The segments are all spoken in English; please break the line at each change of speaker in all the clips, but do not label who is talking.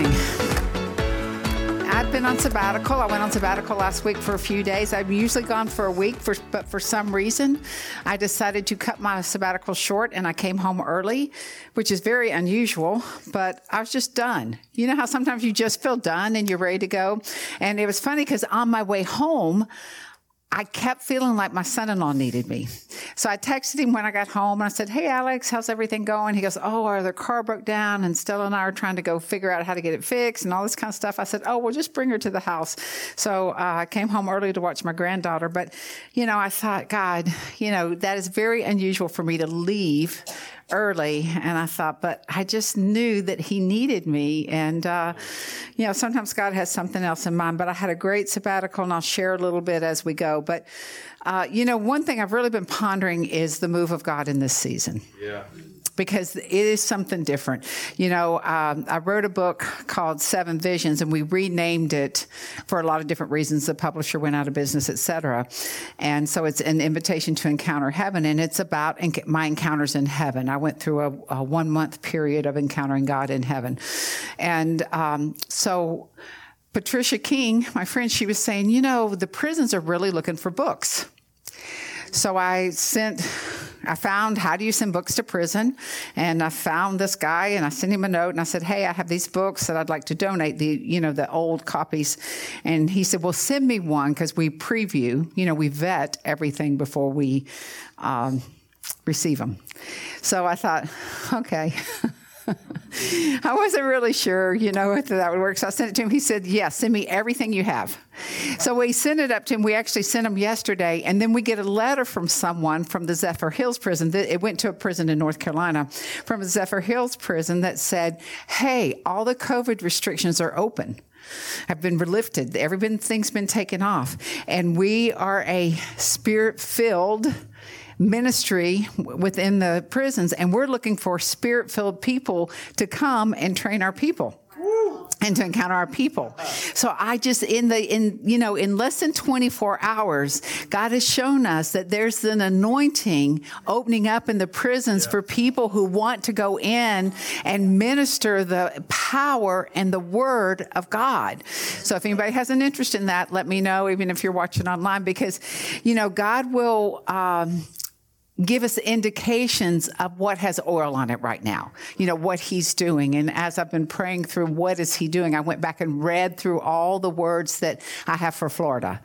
Morning. I've been on sabbatical. I went on sabbatical last week for a few days. I'm usually gone for a week, for, but for some reason, I decided to cut my sabbatical short and I came home early, which is very unusual, but I was just done. You know how sometimes you just feel done and you're ready to go? And it was funny because on my way home, I kept feeling like my son in law needed me. So I texted him when I got home and I said, Hey, Alex, how's everything going? He goes, Oh, our other car broke down and Stella and I are trying to go figure out how to get it fixed and all this kind of stuff. I said, Oh, well, just bring her to the house. So uh, I came home early to watch my granddaughter. But, you know, I thought, God, you know, that is very unusual for me to leave early and I thought, but I just knew that he needed me. And, uh, you know, sometimes God has something else in mind, but I had a great sabbatical and I'll share a little bit as we go. But, uh, you know, one thing I've really been pondering is the move of God in this season. Yeah because it is something different. You know, um, I wrote a book called Seven Visions, and we renamed it for a lot of different reasons. The publisher went out of business, et cetera. And so it's an invitation to encounter heaven, and it's about my encounters in heaven. I went through a, a one month period of encountering God in heaven. And um, so, Patricia King, my friend, she was saying, you know, the prisons are really looking for books. So I sent I found how do you send books to prison, and I found this guy, and I sent him a note, and I said, "Hey, I have these books that I'd like to donate the you know the old copies," and he said, "Well, send me one because we preview, you know, we vet everything before we um, receive them." So I thought, okay. I wasn't really sure, you know, if that would work. So I sent it to him. He said, Yes, send me everything you have. So we sent it up to him. We actually sent him yesterday. And then we get a letter from someone from the Zephyrhills prison. It went to a prison in North Carolina from a Zephyrhills prison that said, Hey, all the COVID restrictions are open have been lifted. Everything's been taken off. And we are a spirit filled ministry within the prisons, and we're looking for spirit filled people to come and train our people and to encounter our people. So I just in the in you know in less than 24 hours God has shown us that there's an anointing opening up in the prisons yeah. for people who want to go in and minister the power and the word of God. So if anybody has an interest in that let me know even if you're watching online because you know God will um, give us indications of what has oil on it right now, you know, what he's doing. And as I've been praying through what is he doing, I went back and read through all the words that I have for Florida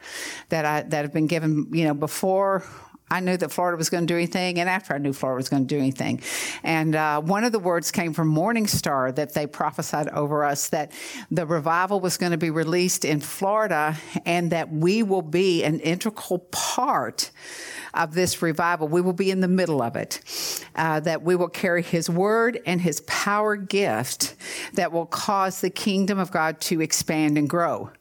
that I, that have been given, you know, before I knew that Florida was going to do anything, and after I knew Florida was going to do anything. And uh, one of the words came from Morning Star that they prophesied over us that the revival was going to be released in Florida and that we will be an integral part of this revival. We will be in the middle of it. Uh, that we will carry His word and His power gift that will cause the kingdom of God to expand and grow.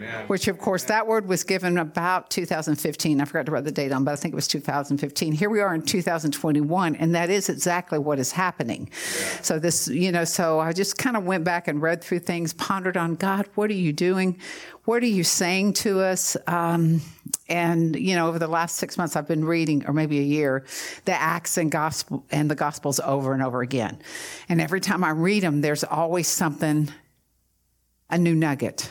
Amen. Which, of course, that word was given about 2015. I forgot to write the date on, but I think it was 2015. Here we are in 2021, and that is exactly what is happening. Yeah. So, this, you know, so I just kind of went back and read through things, pondered on God, what are you doing? What are you saying to us? Um, and you know, over the last six months, I've been reading, or maybe a year, the Acts and Gospel and the Gospels over and over again. And every time I read them, there's always something, a new nugget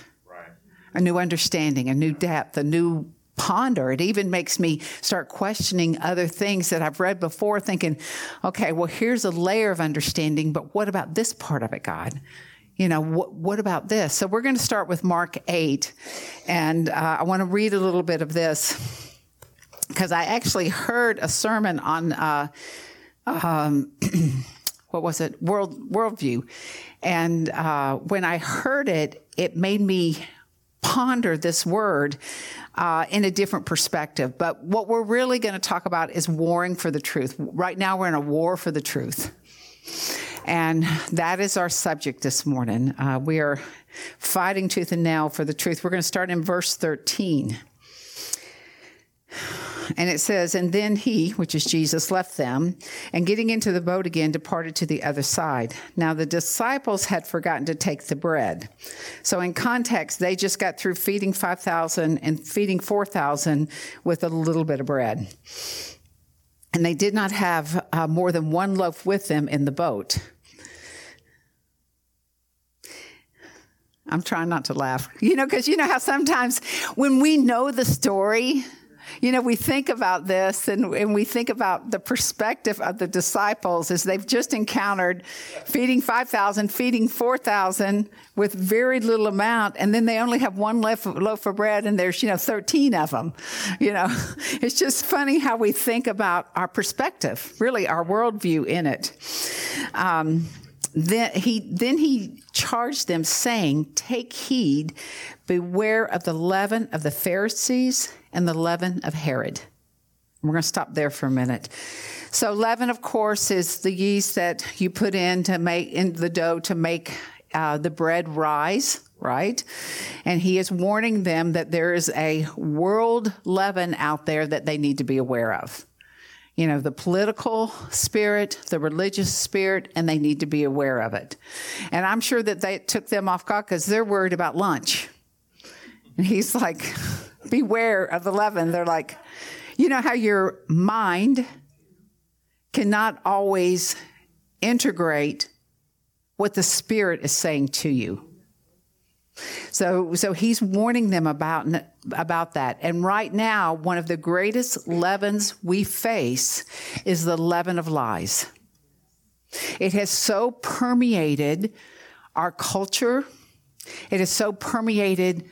a new understanding, a new depth, a new ponder. It even makes me start questioning other things that I've read before, thinking, okay, well, here's a layer of understanding, but what about this part of it, God? You know, what, what about this? So we're going to start with Mark 8, and uh, I want to read a little bit of this because I actually heard a sermon on. Uh, um, what was it? World worldview, and uh, when I heard it, it made me ponder this word uh, in a different perspective. But what we're really going to talk about is warring for the truth. Right now, we're in a war for the truth. And that is our subject this morning. Uh, we are fighting tooth and nail for the truth. We're going to start in verse 13. And it says, And then he, which is Jesus, left them, and getting into the boat again, departed to the other side. Now the disciples had forgotten to take the bread. So, in context, they just got through feeding 5,000 and feeding 4,000 with a little bit of bread. And they did not have uh, more than one loaf with them in the boat. I'm trying not to laugh, you know, because you know how sometimes when we know the story, you know, we think about this and, and we think about the perspective of the disciples as they've just encountered feeding 5,000, feeding 4,000 with very little amount. And then they only have one loaf of bread and there's, you know, 13 of them. You know, it's just funny how we think about our perspective, really our worldview in it. Um, then he then he charged them saying take heed beware of the leaven of the pharisees and the leaven of Herod. We're going to stop there for a minute. So leaven, of course, is the yeast that you put in to make in the dough to make uh, the bread rise, right? And he is warning them that there is a world leaven out there that they need to be aware of. You know, the political spirit, the religious spirit, and they need to be aware of it. And I'm sure that they took them off guard because they're worried about lunch. And he's like, beware of the leaven. They're like, you know how your mind cannot always integrate what the Spirit is saying to you. So, so he's warning them about, about that. And right now, one of the greatest leavens we face is the leaven of lies. It has so permeated our culture. It has so permeated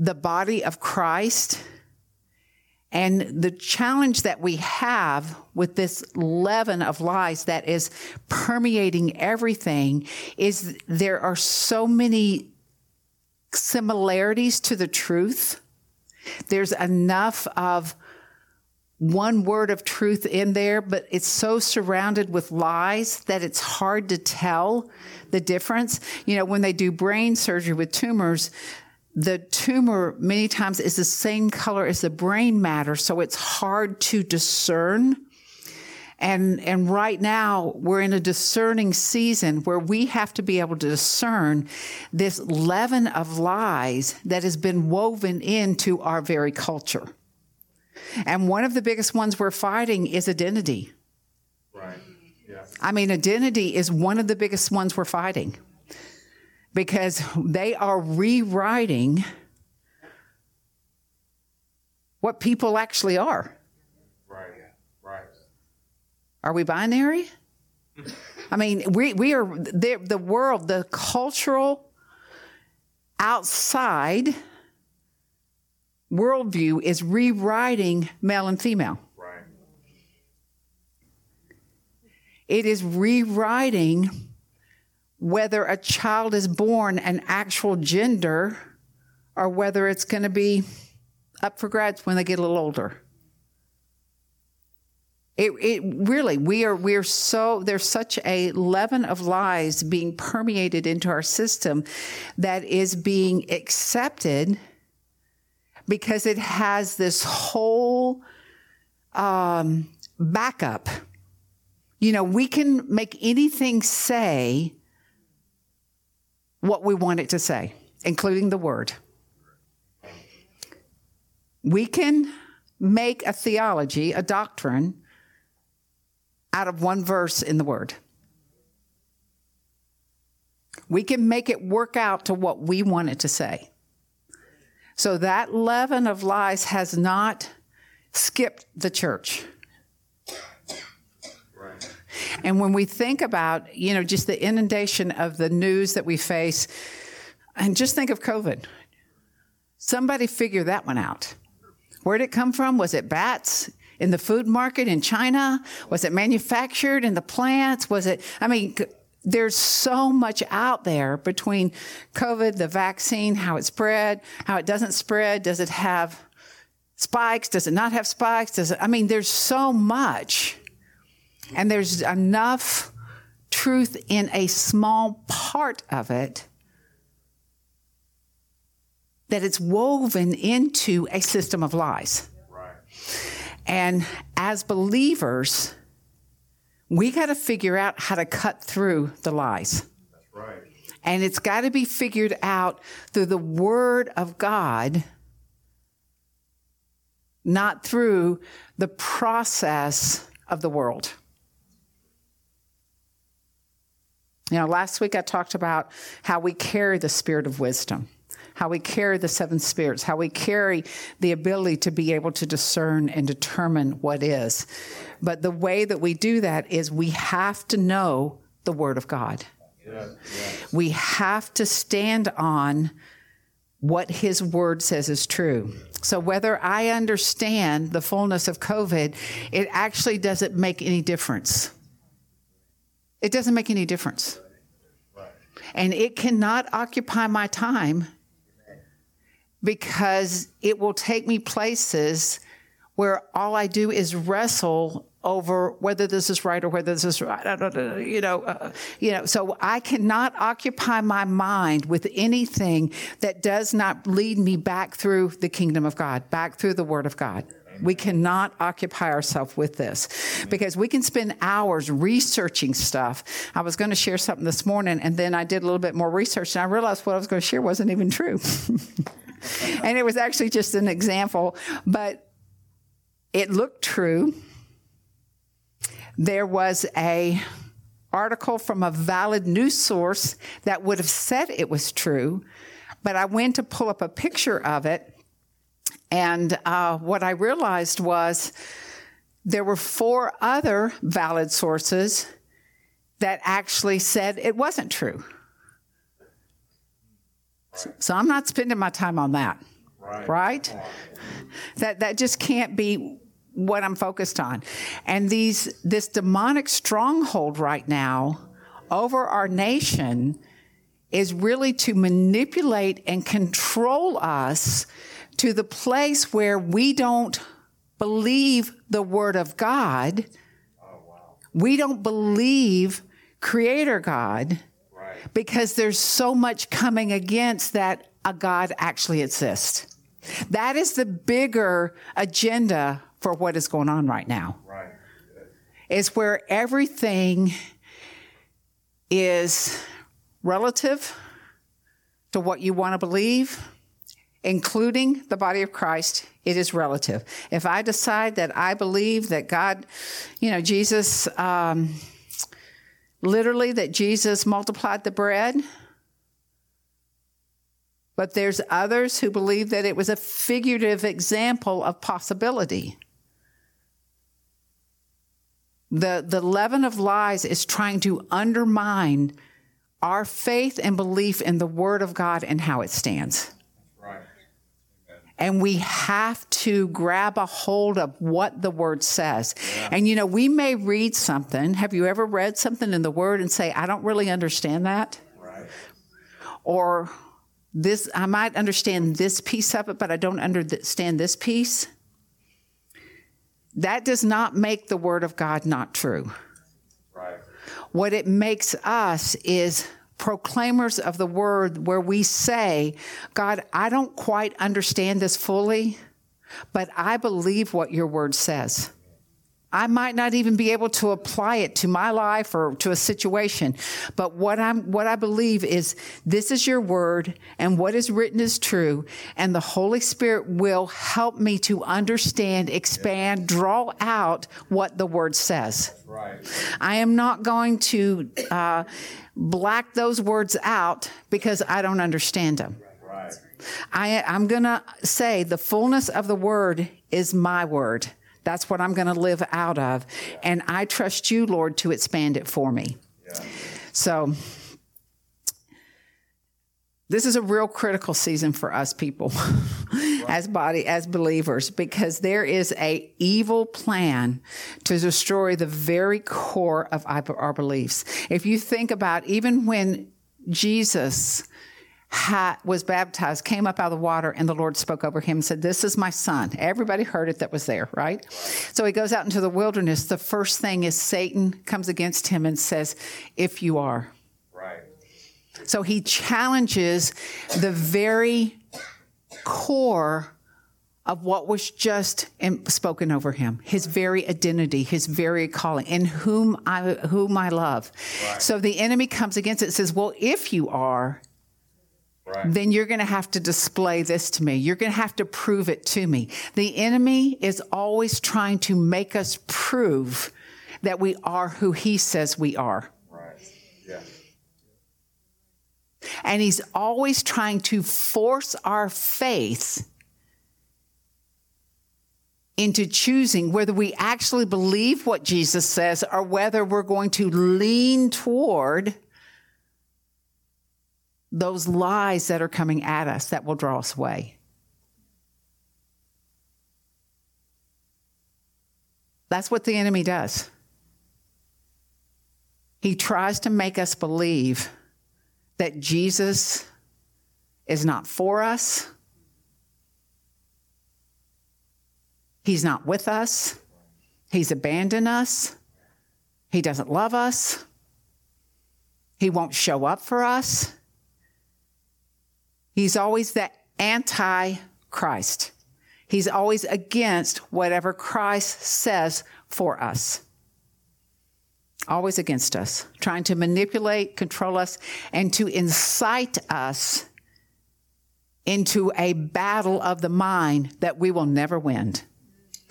the body of Christ. And the challenge that we have with this leaven of lies that is permeating everything is there are so many similarities to the truth. There's enough of one word of truth in there, but it's so surrounded with lies that it's hard to tell the difference. You know, when they do brain surgery with tumors, the tumor many times is the same color as the brain matter, so it's hard to discern. And, and right now we're in a discerning season where we have to be able to discern this leaven of lies that has been woven into our very culture. And one of the biggest ones we're fighting is identity. Right. Yeah. I mean, identity is one of the biggest ones we're fighting because they are rewriting what people actually are. Right, right. Are we binary? I mean, we, we are the, the world, the cultural outside worldview is rewriting male and female. Right. It is rewriting whether a child is born an actual gender or whether it's going to be up for grabs when they get a little older. It, it really we are we're so there's such a leaven of lies being permeated into our system that is being accepted because it has this whole um, backup. You know, we can make anything say what we want it to say, including the word. We can make a theology, a doctrine, out of one verse in the word. We can make it work out to what we want it to say. So that leaven of lies has not skipped the church. And when we think about, you know, just the inundation of the news that we face, and just think of COVID. Somebody figure that one out. Where did it come from? Was it bats in the food market in China? Was it manufactured in the plants? Was it, I mean, there's so much out there between COVID, the vaccine, how it spread, how it doesn't spread. Does it have spikes? Does it not have spikes? Does it, I mean, there's so much and there's enough truth in a small part of it, that it's woven into a system of lies. Right. And as believers, we got to figure out how to cut through the lies. That's right. And it's got to be figured out through the Word of God, not through the process of the world. You know, last week I talked about how we carry the spirit of wisdom how we carry the seven spirits, how we carry the ability to be able to discern and determine what is. But the way that we do that is we have to know the Word of God. Yes. We have to stand on what His Word says is true. So whether I understand the fullness of COVID, it actually doesn't make any difference. It doesn't make any difference. And it cannot occupy my time because it will take me places where all I do is wrestle over whether this is right or whether this is right. You know, uh, you know. So I cannot occupy my mind with anything that does not lead me back through the kingdom of God, back through the Word of God. We cannot occupy ourselves with this because we can spend hours researching stuff. I was going to share something this morning and then I did a little bit more research and I realized what I was going to share wasn't even true. and it was actually just an example, but it looked true. There was a article from a valid news source that would have said it was true, but I went to pull up a picture of it, and uh, what I realized was there were four other valid sources that actually said it wasn't true. So I'm not spending my time on that. Right. right? That that just can't be what I'm focused on. And these this demonic stronghold right now over our nation is really to manipulate and control us to the place where we don't believe the word of God. Oh, wow. We don't believe creator God because there's so much coming against that a God actually exists. That is the bigger agenda for what is going on right now. Right. Is where everything is relative to what you want to believe, including the body of Christ, it is relative. If I decide that I believe that God, you know, Jesus, um, literally that Jesus multiplied the bread. But there's others who believe that it was a figurative example of possibility. The, the leaven of lies is trying to undermine our faith and belief in the Word of God and how it stands. And we have to grab a hold of what the word says. Yeah. And you know, we may read something. Have you ever read something in the word and say, I don't really understand that? Right. Or this, I might understand this piece of it, but I don't understand this piece. That does not make the word of God not true. Right. What it makes us is proclaimers of the word where we say, God, I don't quite understand this fully, but I believe what your word says. I might not even be able to apply it to my life or to a situation, but what I'm, what I believe is this is your word and what is written is true and the Holy Spirit will help me to understand, expand, draw out what the word says. Right. I am not going to, uh, black those words out because I don't understand them. Right. I, I'm going to say the fullness of the word is my word. That's what I'm going to live out of. And I trust you, Lord, to expand it for me. Yeah. So, this is a real critical season for us people as body as believers because there is a evil plan to destroy the very core of our beliefs if you think about even when jesus was baptized, came up out of the water, and the Lord spoke over him and said, This is my son. Everybody heard it that was there, right? So he goes out into the wilderness. The first thing is Satan comes against him and says, If you are. Right. So he challenges the very core of what was just spoken over him, his very identity, his very calling, in whom I whom I love. Right. So the enemy comes against it, says, "Well, if you are, right. then you're going to have to display this to me. You're going to have to prove it to me." The enemy is always trying to make us prove that we are who he says we are. Right. Yeah. And he's always trying to force our faith into choosing whether we actually believe what Jesus says or whether we're going to lean toward those lies that are coming at us that will draw us away. That's what the enemy does. He tries to make us believe that Jesus is not for us, He's not with us. He's abandoned us. He doesn't love us. He won't show up for us. He's always the anti Christ. He's always against whatever Christ says for us. Always against us, trying to manipulate, control us, and to incite us into a battle of the mind that we will never win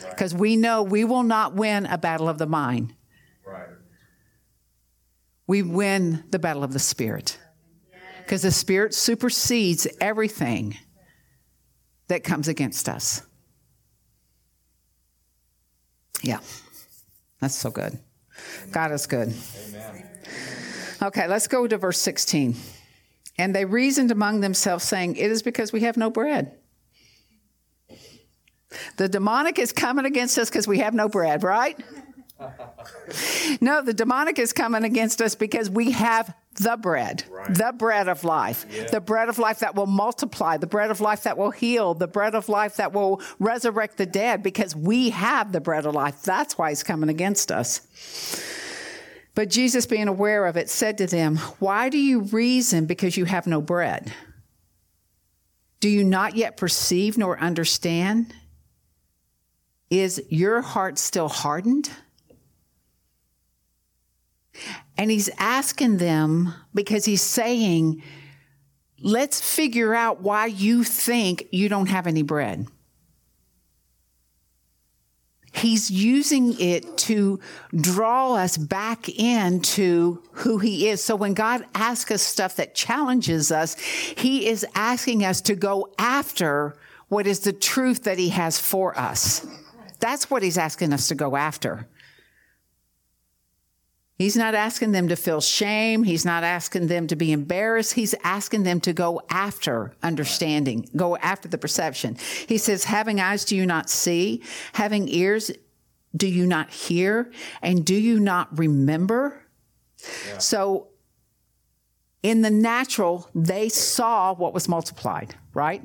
because we know we will not win a battle of the mind. Right. We win the battle of the spirit because the spirit supersedes everything that comes against us. Yeah, that's so good. God is good. Amen. Okay, let's go to verse 16. And they reasoned among themselves, saying, It is because we have no bread. The demonic is coming against us because we have no bread, right? no, the demonic is coming against us because we have the bread, right. the bread of life, yeah. the bread of life that will multiply, the bread of life that will heal, the bread of life that will resurrect the dead because we have the bread of life. That's why he's coming against us. But Jesus, being aware of it, said to them, Why do you reason because you have no bread? Do you not yet perceive nor understand? Is your heart still hardened? And he's asking them because he's saying, let's figure out why you think you don't have any bread. He's using it to draw us back into who he is. So when God asks us stuff that challenges us, he is asking us to go after what is the truth that he has for us. That's what he's asking us to go after. He's not asking them to feel shame. He's not asking them to be embarrassed. He's asking them to go after understanding, go after the perception. He says, having eyes, do you not see? Having ears, do you not hear? And do you not remember? Yeah. So in the natural, they saw what was multiplied, right?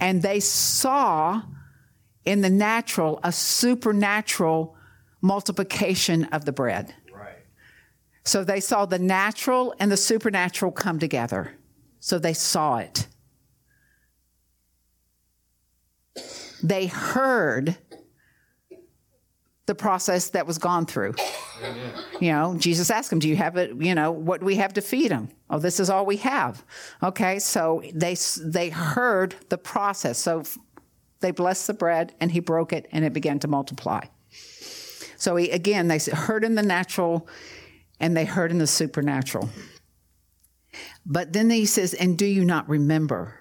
And they saw in the natural a supernatural multiplication of the bread. Right. So they saw the natural and the supernatural come together. So they saw it. They heard the process that was gone through. You know, Jesus asked them, "Do you have it? You know, what do we have to feed them? Oh, this is all we have." Okay, so they they heard the process. So they blessed the bread and he broke it and it began to multiply. So he, again, they heard in the natural and they heard in the supernatural. But then he says, and do you not remember?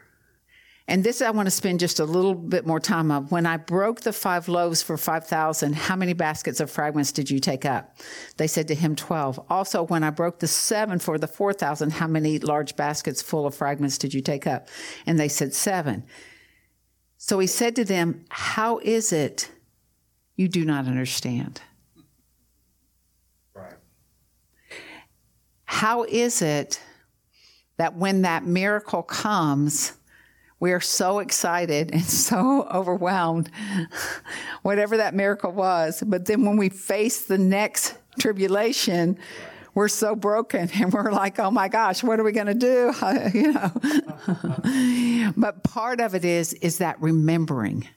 And this I want to spend just a little bit more time on. When I broke the five loaves for 5,000, how many baskets of fragments did you take up? They said to him, 12. Also, when I broke the seven for the 4,000, how many large baskets full of fragments did you take up? And they said, seven. So he said to them, How is it you do not understand? How is it that when that miracle comes, we are so excited and so overwhelmed, whatever that miracle was. But then when we face the next tribulation, we're so broken and we're like, oh my gosh, what are we going to do? you know. but part of it is, is that remembering.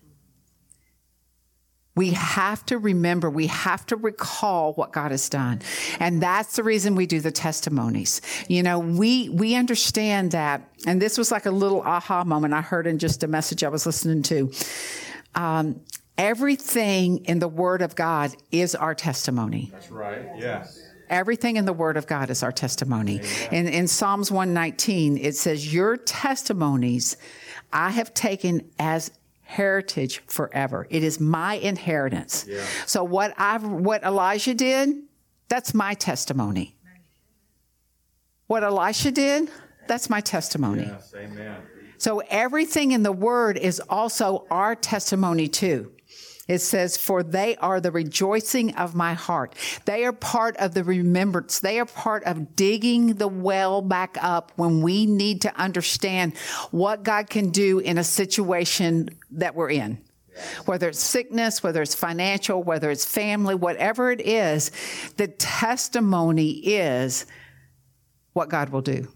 We have to remember, we have to recall what God has done. And that's the reason we do the testimonies. You know, we, we understand that, and this was like a little aha moment I heard in just a message I was listening to. Um, everything in the Word of God is our testimony.
That's right, yes.
Everything in the Word of God is our testimony. In, in Psalms 119, it says, Your testimonies I have taken as heritage forever. It is my inheritance. Yeah. So what I've what Elijah did, that's my testimony. What Elisha did, that's my testimony.
Yes, amen.
So everything in the word is also our testimony too. It says, For they are the rejoicing of my heart. They are part of the remembrance. They are part of digging the well back up when we need to understand what God can do in a situation that we're in. Whether it's sickness, whether it's financial, whether it's family, whatever it is, the testimony is what God will do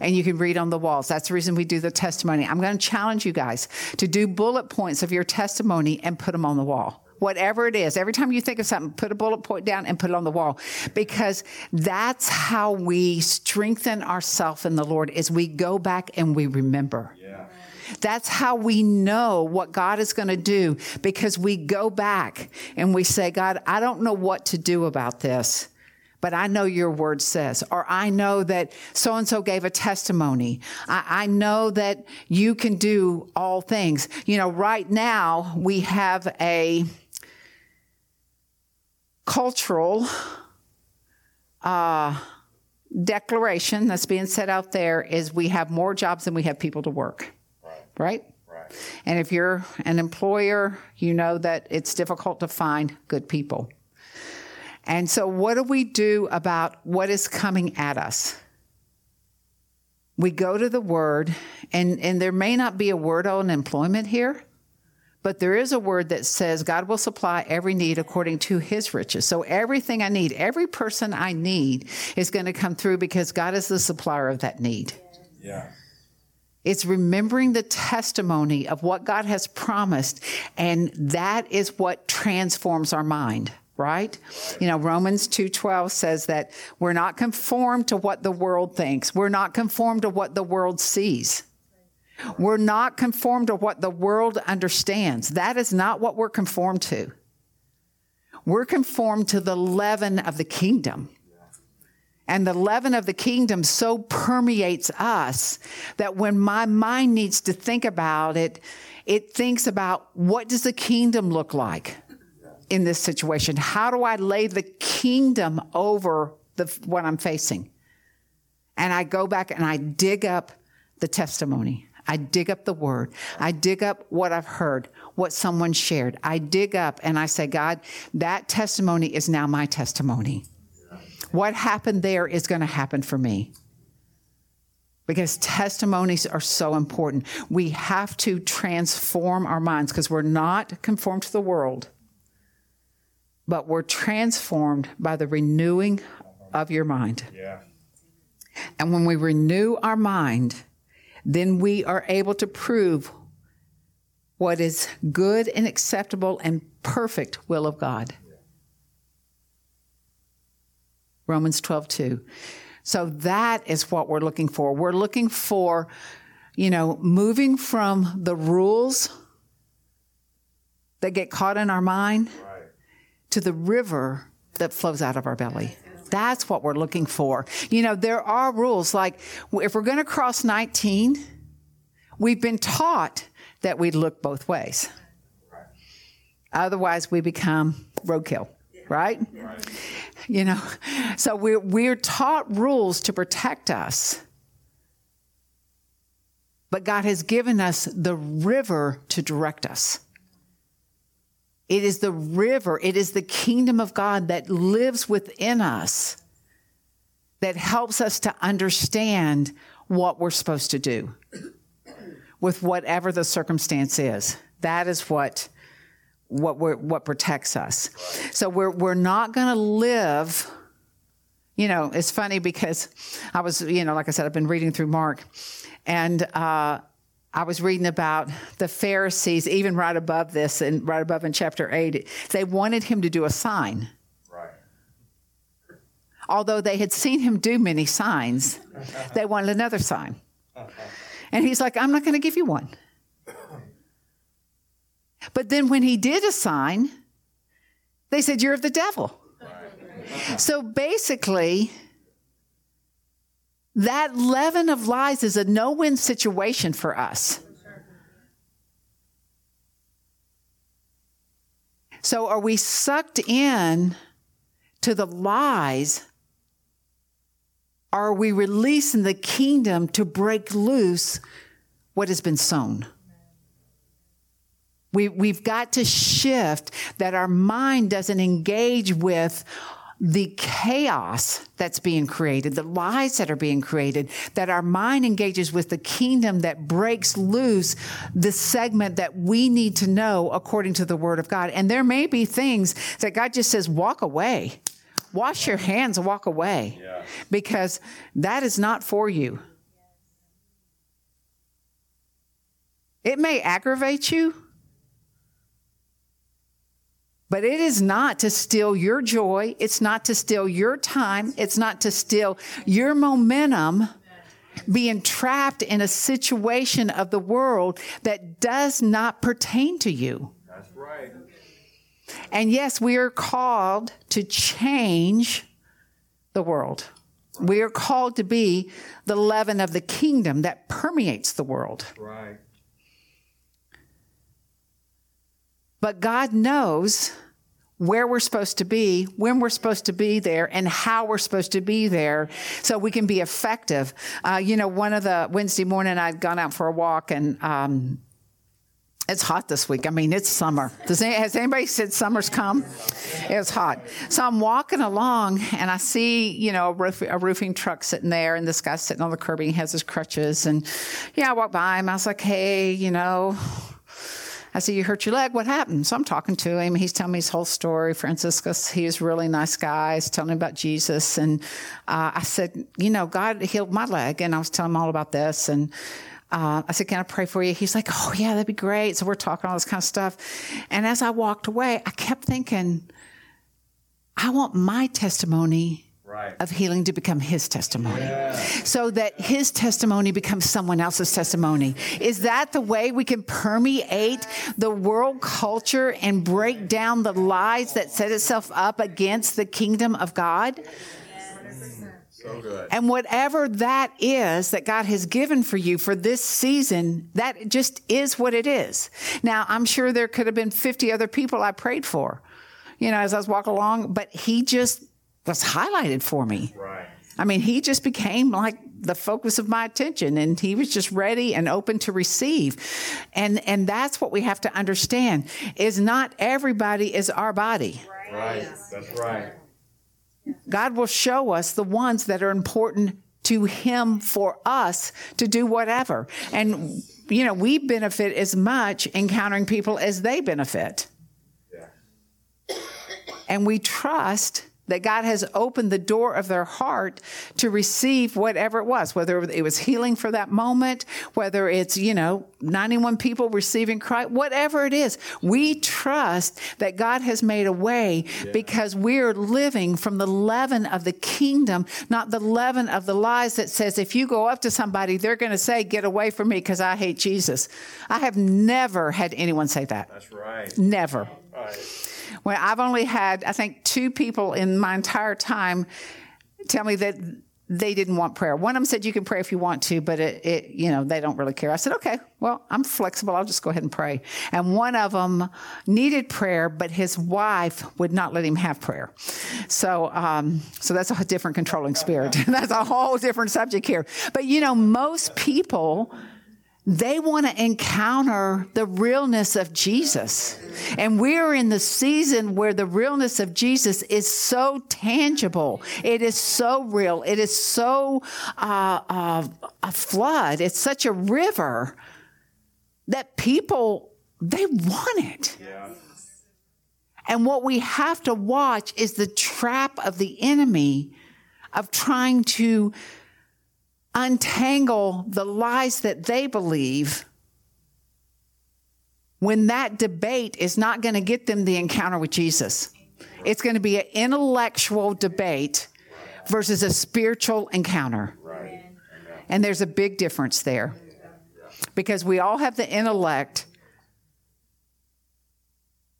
and you can read on the walls. That's the reason we do the testimony. I'm going to challenge you guys to do bullet points of your testimony and put them on the wall. Whatever it is, every time you think of something, put a bullet point down and put it on the wall because that's how we strengthen ourselves in the Lord as we go back and we remember. Yeah. That's how we know what God is going to do because we go back and we say, God, I don't know what to do about this but I know your word says, or I know that so and so gave a testimony. I, I, know that you can do all things. You know, right now we have a cultural uh, declaration that's being set out there is we have more jobs than we have people to work. Right. Right? Right. And if you're an employer, you know that it's difficult to find good people. And so, what do we do about what is coming at us? We go to the word, and, and there may not be a word on employment here, but there is a word that says God will supply every need according to his riches. So, everything I need, every person I need is going to come through because God is the supplier of that need.
Yeah.
It's remembering the testimony of what God has promised, and that is what transforms our mind right? You know, Romans 2:12 says that we're not conformed to what the world thinks. We're not conformed to what the world sees. We're not conformed to what the world understands. That is not what we're conformed to. We're conformed to the leaven of the kingdom. And the leaven of the kingdom so permeates us that when my mind needs to think about it, it thinks about what does the kingdom look like? In this situation? How do I lay the kingdom over the, what I'm facing? And I go back and I dig up the testimony. I dig up the word. I dig up what I've heard, what someone shared. I dig up and I say, God, that testimony is now my testimony. What happened there is going to happen for me. Because testimonies are so important. We have to transform our minds because we're not conformed to the world but we're transformed by the renewing of your mind.
Yeah.
And when we renew our mind, then we are able to prove what is good and acceptable and perfect will of God. Romans 12, 2. So that is what we're looking for. We're looking for, you know, moving from the rules that get caught in our mind to the river that flows out of our belly. That's what we're looking for. You know, there are rules like if we're going to cross 19, we've been taught that we look both ways. Otherwise, we become roadkill, right? right? You know, so we're, we're taught rules to protect us. But God has given us the river to direct us. It is the river, it is the kingdom of God that lives within us that helps us to understand what we're supposed to do with whatever the circumstance is. That is what what what protects us. So we're we're not going to live. You know, it's funny because I was, you know, like I said, I've been reading through Mark, and uh, I was reading about the Pharisees, even right above this, and right above in chapter eight, they wanted him to do a sign. Right. Although they had seen him do many signs, they wanted another sign. And he's like, I'm not going to give you one. But then when he did a sign, they said, You're of the devil. Right. So basically, that leaven of lies is a no win situation for us. So are we sucked in to the lies? Are we releasing the kingdom to break loose what has been sown? We, we've got to shift that our mind doesn't engage with the chaos that's being created, the lies that are being created, that our mind engages with the kingdom that breaks loose the segment that we need to know according to the word of God. And there may be things that God just says, walk away, wash your hands walk away, yeah. because that is not for you. It may aggravate you. But it is not to steal your joy. It's not to steal your time. It's not to steal your momentum being trapped in a situation of the world that does not pertain to you.
That's right.
And yes, we are called to change the world. We are called to be the leaven of the kingdom that permeates the world.
Right.
But God knows where we're supposed to be, when we're supposed to be there, and how we're supposed to be there so we can be effective. Uh, you know, one of the Wednesday morning, I'd gone out for a walk and, um, it's hot this week. I mean, it's summer. Does any, has anybody said summer's come? It's hot. So I'm walking along and I see, you know, a, roof, a roofing truck sitting there and this guy's sitting on the curb. And he has his crutches. And yeah, I walked by him. I was like, hey, you know, I said, You hurt your leg? What happened? So I'm talking to him. He's telling me his whole story. Franciscus, he's a really nice guy. He's telling me about Jesus. And uh, I said, You know, God healed my leg. And I was telling him all about this. And uh, I said, Can I pray for you? He's like, Oh, yeah, that'd be great. So we're talking all this kind of stuff. And as I walked away, I kept thinking, I want my testimony right. of healing to become his testimony. Yeah. So that his testimony becomes someone else's testimony. Is that the way we can permeate the world culture and break down the lies that set itself up against the kingdom of God?
So good.
And whatever that is that God has given for you for this season, that just is what it is. Now, I'm sure there could have been 50 other people I prayed for, you know, as I was walking along, but he just was highlighted for me.
Right.
I mean, he just became like the focus of my attention and he was just ready and open to receive. And and that's what we have to understand is not everybody is our body.
Right. That's right.
God will show us the ones that are important to him for us to do whatever. And you know, we benefit as much encountering people as they benefit. Yeah. And we trust that God has opened the door of their heart to receive whatever it was, whether it was healing for that moment, whether it's, you know, 91 people receiving Christ, whatever it is. We trust that God has made a way yeah. because we're living from the leaven of the kingdom, not the leaven of the lies that says if you go up to somebody, they're going to say, get away from me because I hate Jesus. I have never had anyone say that.
That's right.
Never. Right. Well, I've only had, I think, two people in my entire time tell me that they didn't want prayer. One of them said you can pray if you want to, but it, it, you know, they don't really care. I said, okay, well, I'm flexible. I'll just go ahead and pray. And one of them needed prayer, but his wife would not let him have prayer. So, um, so that's a different controlling spirit. that's a whole different subject here. But you know, most people they want to encounter the realness of Jesus. And we're in the season where the realness of Jesus is so tangible. It is so real. It is so uh, uh, a flood. It's such a river that people, they want it.
Yeah.
And what we have to watch is the trap of the enemy of trying to untangle the lies that they believe when that debate is not going to get them the encounter with Jesus. It's going to be an intellectual debate versus a spiritual encounter.
Right.
And there's a big difference there because we all have the intellect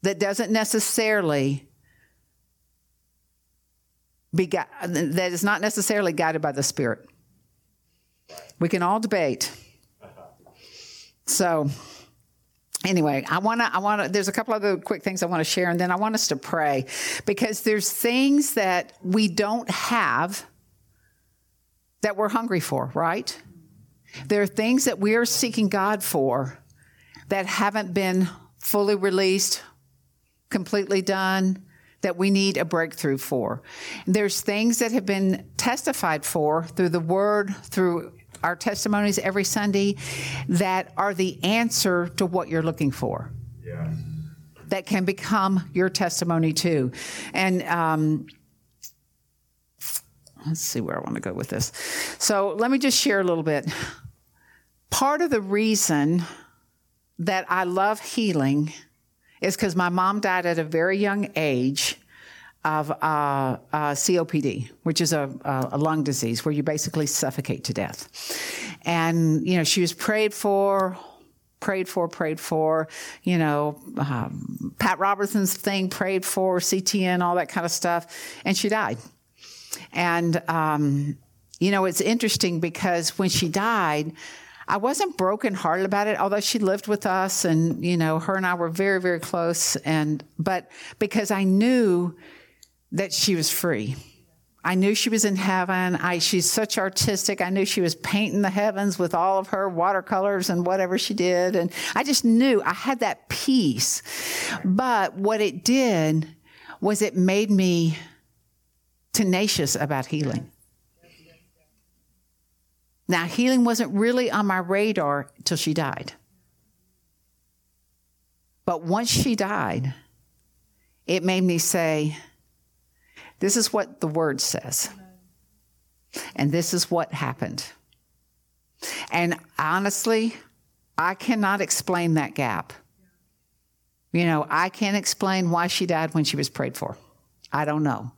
that doesn't necessarily be gu- that is not necessarily guided by the spirit. We can all debate. So anyway, I want to I want to there's a couple other quick things I want to share and then I want us to pray because there's things that we don't have that we're hungry for, right? There are things that we are seeking God for that haven't been fully released, completely done, that we need a breakthrough for. There's things that have been testified for through the word, through our testimonies every Sunday, that are the answer to what you're looking for.
Yeah.
That can become your testimony too. And, um, let's see where I want to go with this. So let me just share a little bit. Part of the reason that I love healing is because my mom died at a very young age of uh, uh, COPD, which is a, a lung disease where you basically suffocate to death. And, you know, she was prayed for, prayed for, prayed for, you know, um, Pat Robertson's thing, prayed for, CTN, all that kind of stuff. And she died. And, um, you know, it's interesting because when she died, I wasn't brokenhearted about it, although she lived with us and, you know, her and I were very, very close. And, but because I knew that she was free. I knew she was in heaven. I, she's such artistic. I knew she was painting the heavens with all of her watercolors and whatever she did. And I just knew I had that peace. But what it did was it made me tenacious about healing. Now, healing wasn't really on my radar till she died. But once she died, it made me say, This is what the word says. And this is what happened. And honestly, I cannot explain that gap. You know, I can't explain why she died when she was prayed for. I don't know.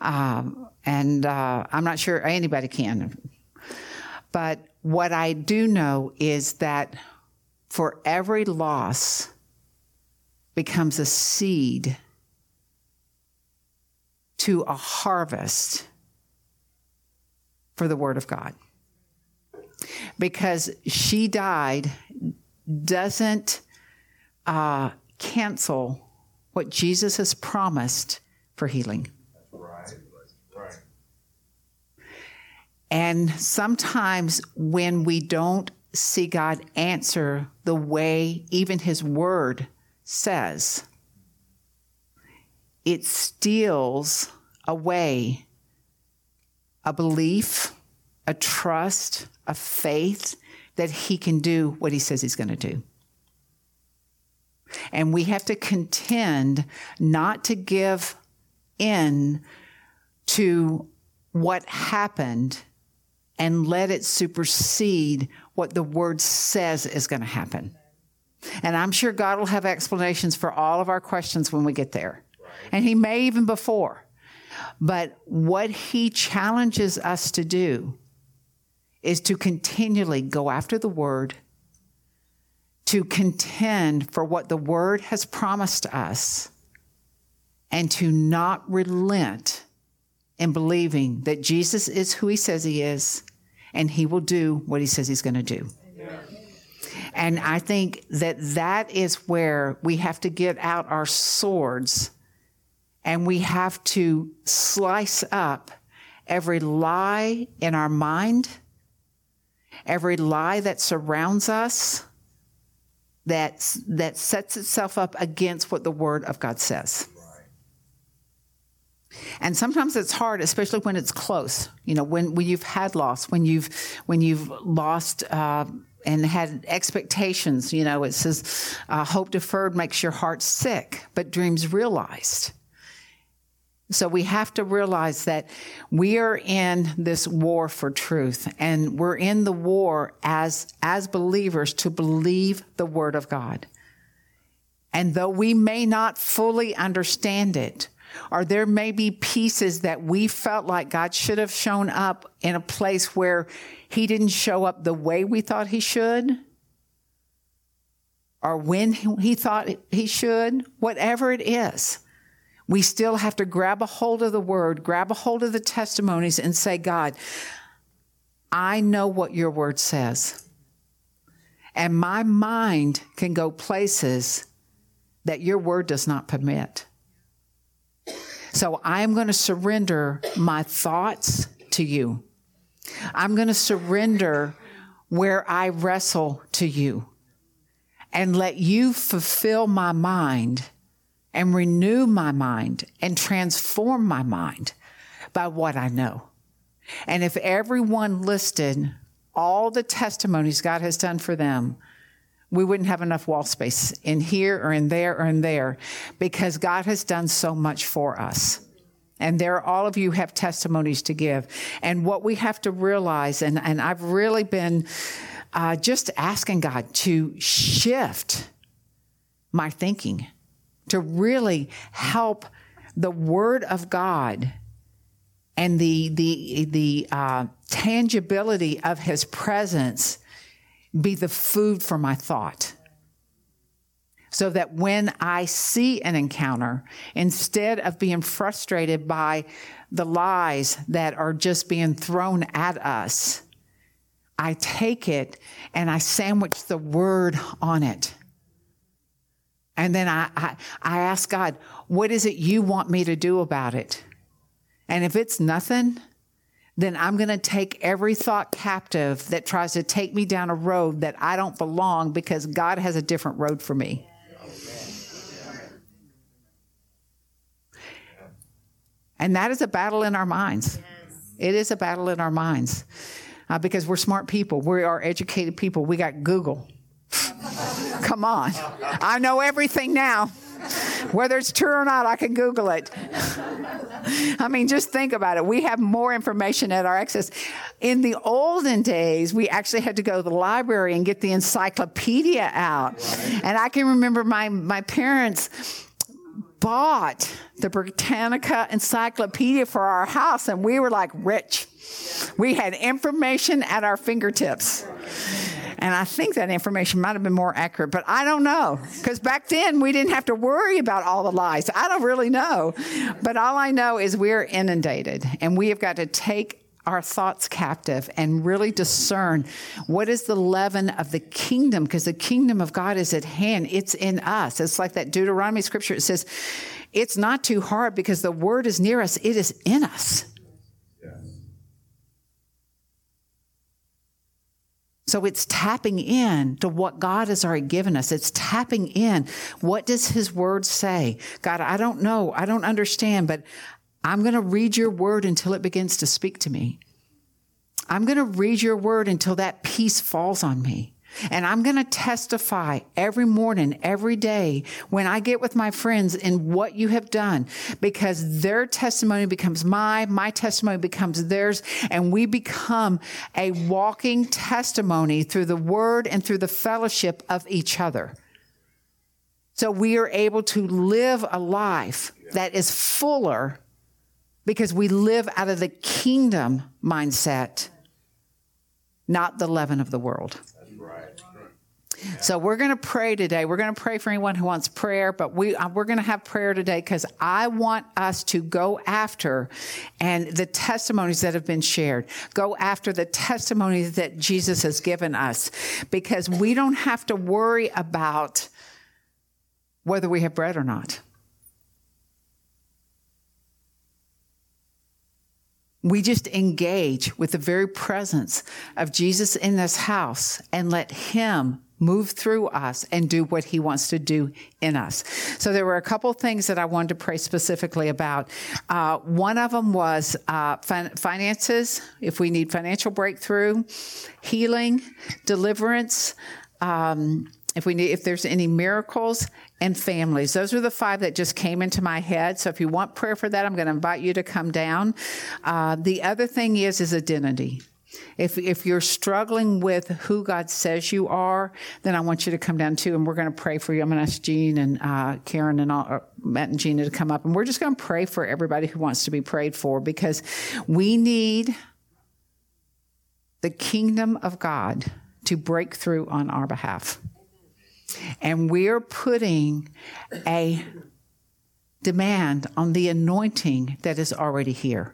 Um, and uh, I'm not sure anybody can. But what I do know is that for every loss becomes a seed to a harvest for the Word of God. Because she died doesn't uh, cancel what Jesus has promised for healing.
Right. Right.
And sometimes when we don't see God answer the way even His Word says, it steals away a belief, a trust, a faith that He can do what He says He's going to do. And we have to contend not to give in to what happened and let it supersede what the word says is going to happen. And I'm sure God will have explanations for all of our questions when we get there. And He may even before. But what He challenges us to do is to continually go after the word, to contend for what the word has promised us, and to not relent in believing that Jesus is who he says he is and he will do what he says he's going to do. And I think that that is where we have to get out our swords and we have to slice up every lie in our mind, every lie that surrounds us that, that sets itself up against what the Word of God says. And sometimes it's hard, especially when it's close. You know, when, when you've had loss, when you've when you've lost uh, and had expectations. You know, it says, uh, "Hope deferred makes your heart sick, but dreams realized." So we have to realize that we are in this war for truth and we're in the war as, as believers to believe the word of God. And though we may not fully understand it, or there may be pieces that we felt like God should have shown up in a place where he didn't show up the way we thought he should, or when he thought he should, whatever it is we still have to grab a hold of the word, grab a hold of the testimonies, and say, God, I know what your word says. And my mind can go places that your word does not permit. So I'm going to surrender my thoughts to you. I'm going to surrender where I wrestle to you and let you fulfill my mind and renew my mind and transform my mind by what I know. And if everyone listed all the testimonies God has done for them, we wouldn't have enough wall space in here or in there or in there because God has done so much for us. And there, all of you have testimonies to give. And what we have to realize, and, and I've really been uh, just asking God to shift my thinking to really help the Word of God and the the the uh, tangibility of His presence be the food for my thought. So that when I see an encounter, instead of being frustrated by the lies that are just being thrown at us, I take it and I sandwich the word on it. And then I, I, I ask God, what is it you want me to do about it? And if it's nothing, then I'm going to take every thought captive that tries to take me down a road that I don't belong because God has a different road for me. And that is a battle in our minds. It is a battle in our minds uh, because we're smart people. We are educated people. We got Google. Come on. I know everything now. Whether it's true or not, I can Google it. I mean, just think about it. We have more information at our access. In the olden days, we actually had to go to the library and get the encyclopedia out. And I can remember my, my parents bought the Britannica Encyclopedia for our house, and we were like rich. We had information at our fingertips. And I think that information might have been more accurate, but I don't know. Because back then we didn't have to worry about all the lies. I don't really know. But all I know is we're inundated and we have got to take our thoughts captive and really discern what is the leaven of the kingdom because the kingdom of God is at hand. It's in us. It's like that Deuteronomy scripture. It says, it's not too hard because the word is near us. It is in us. So it's tapping in to what God has already given us. It's tapping in. What does his word say? God, I don't know. I don't understand, but I'm going to read your word until it begins to speak to me. I'm going to read your word until that peace falls on me. And I'm going to testify every morning, every day when I get with my friends in what you have done because their testimony becomes my, my testimony becomes theirs. And we become a walking testimony through the word and through the fellowship of each other. So we are able to live a life that is fuller because we live out of the kingdom mindset, not the leaven of the world. So we're going to pray today. We're going to pray for anyone who wants prayer, but we uh, we're going to have prayer today because I want us to go after and the testimonies that have been shared. Go after the testimonies that Jesus has given us because we don't have to worry about whether we have bread or not. we just engage with the very presence of Jesus in this house and let Him move through us and do what he wants to do in us. So there were a couple things that I wanted to pray specifically about. Uh, one of them was uh, fin- finances, if we need financial breakthrough, healing, deliverance. Um, if we need, if there's any miracles and families, those are the five that just came into my head. So if you want prayer for that, I'm going to invite you to come down. Uh, the other thing is is identity. If, if you're struggling with who God says you are, then I want you to come down too, and we're going to pray for you. I'm going to ask Jean and uh, Karen and all, Matt and Gina to come up, and we're just going to pray for everybody who wants to be prayed for because we need the kingdom of God to break through on our behalf. And we're putting a demand on the anointing that is already here.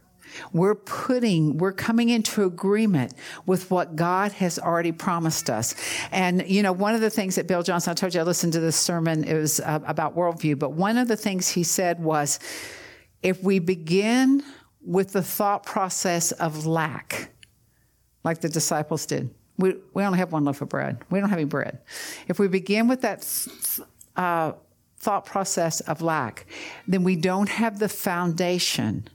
We're putting, we're coming into agreement with what God has already promised us. And, you know, one of the things that Bill Johnson, I told you I listened to this sermon, it was uh, about worldview, but one of the things he said was if we begin with the thought process of lack, like the disciples did, we, we only have one loaf of bread. We don't have any bread. If we begin with that uh, thought process of lack, then we don't have the foundation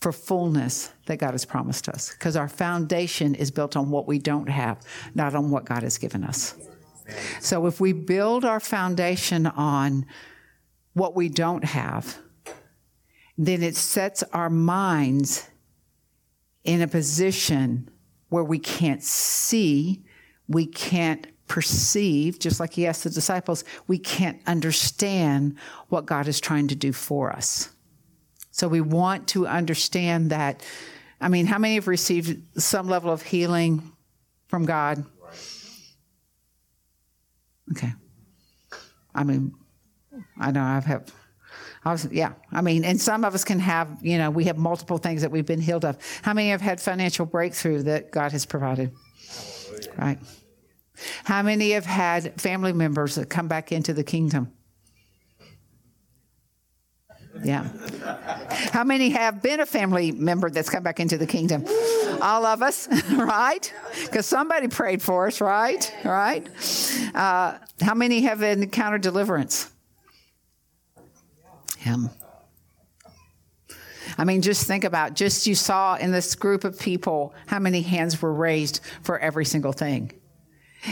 for fullness that God has promised us because our foundation is built on what we don't have, not on what God has given us. So if we build our foundation on what we don't have, then it sets our minds in a position where we can't see, we can't perceive, just like he asked the disciples, we can't understand what God is trying to do for us. So we want to understand that. I mean, how many have received some level of healing from God? Okay. I mean, I know I've had. I was, yeah. I mean, and some of us can have, you know, we have multiple things that we've been healed of. How many have had financial breakthrough that God has provided? Right. How many have had family members that come back into the kingdom? Yeah. How many have been a family member that's come back into the kingdom? All of us, right? Because somebody prayed for us, right? Right? Uh, how many have encountered deliverance? Him. I mean, just think about just you saw in this group of people how many hands were raised for every single thing.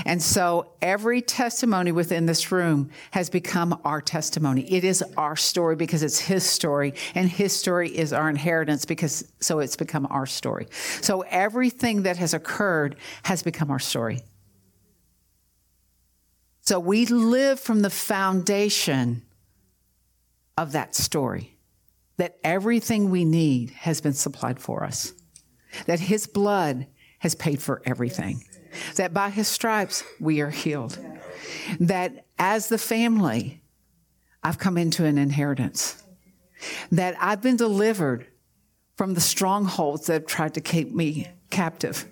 And so every testimony within this room has become our testimony. It is our story because it's his story and his story is our inheritance because so it's become our story. So everything that has occurred has become our story. So we live from the foundation of that story that everything we need has been supplied for us. That his blood has paid for everything that by his stripes we are healed. That as the family, I've come into an inheritance. That I've been delivered from the strongholds that have tried to keep me captive.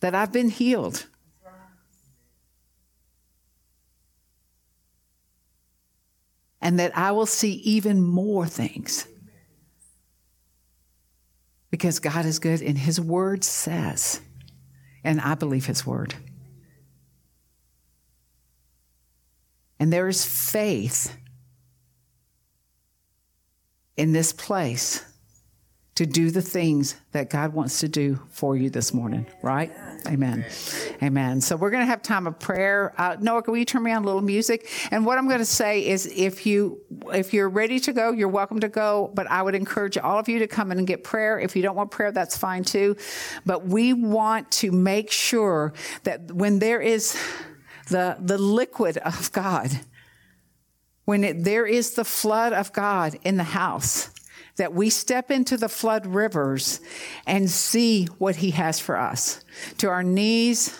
That I've been healed. And that I will see even more things because God is good and His word says, and I believe His word. And there is faith in this place to do the things that God wants to do for you this morning, right? Amen. Amen. So we're going to have time of prayer. Uh, Noah, can you turn me on a little music? And what I'm going to say is, if you if you're ready to go, you're welcome to go. But I would encourage all of you to come in and get prayer. If you don't want prayer, that's fine too. But we want to make sure that when there is the the liquid of God, when it, there is the flood of God in the house that we step into the flood rivers and see what he has for us to our knees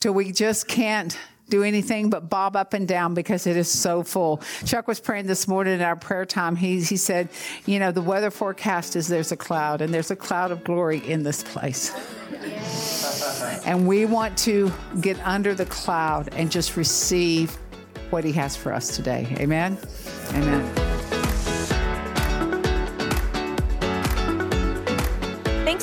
till we just can't do anything but bob up and down because it is so full. Chuck was praying this morning in our prayer time. He, he said, You know, the weather forecast is there's a cloud, and there's a cloud of glory in this place. And we want to get under the cloud and just receive what he has for us today. Amen. Amen.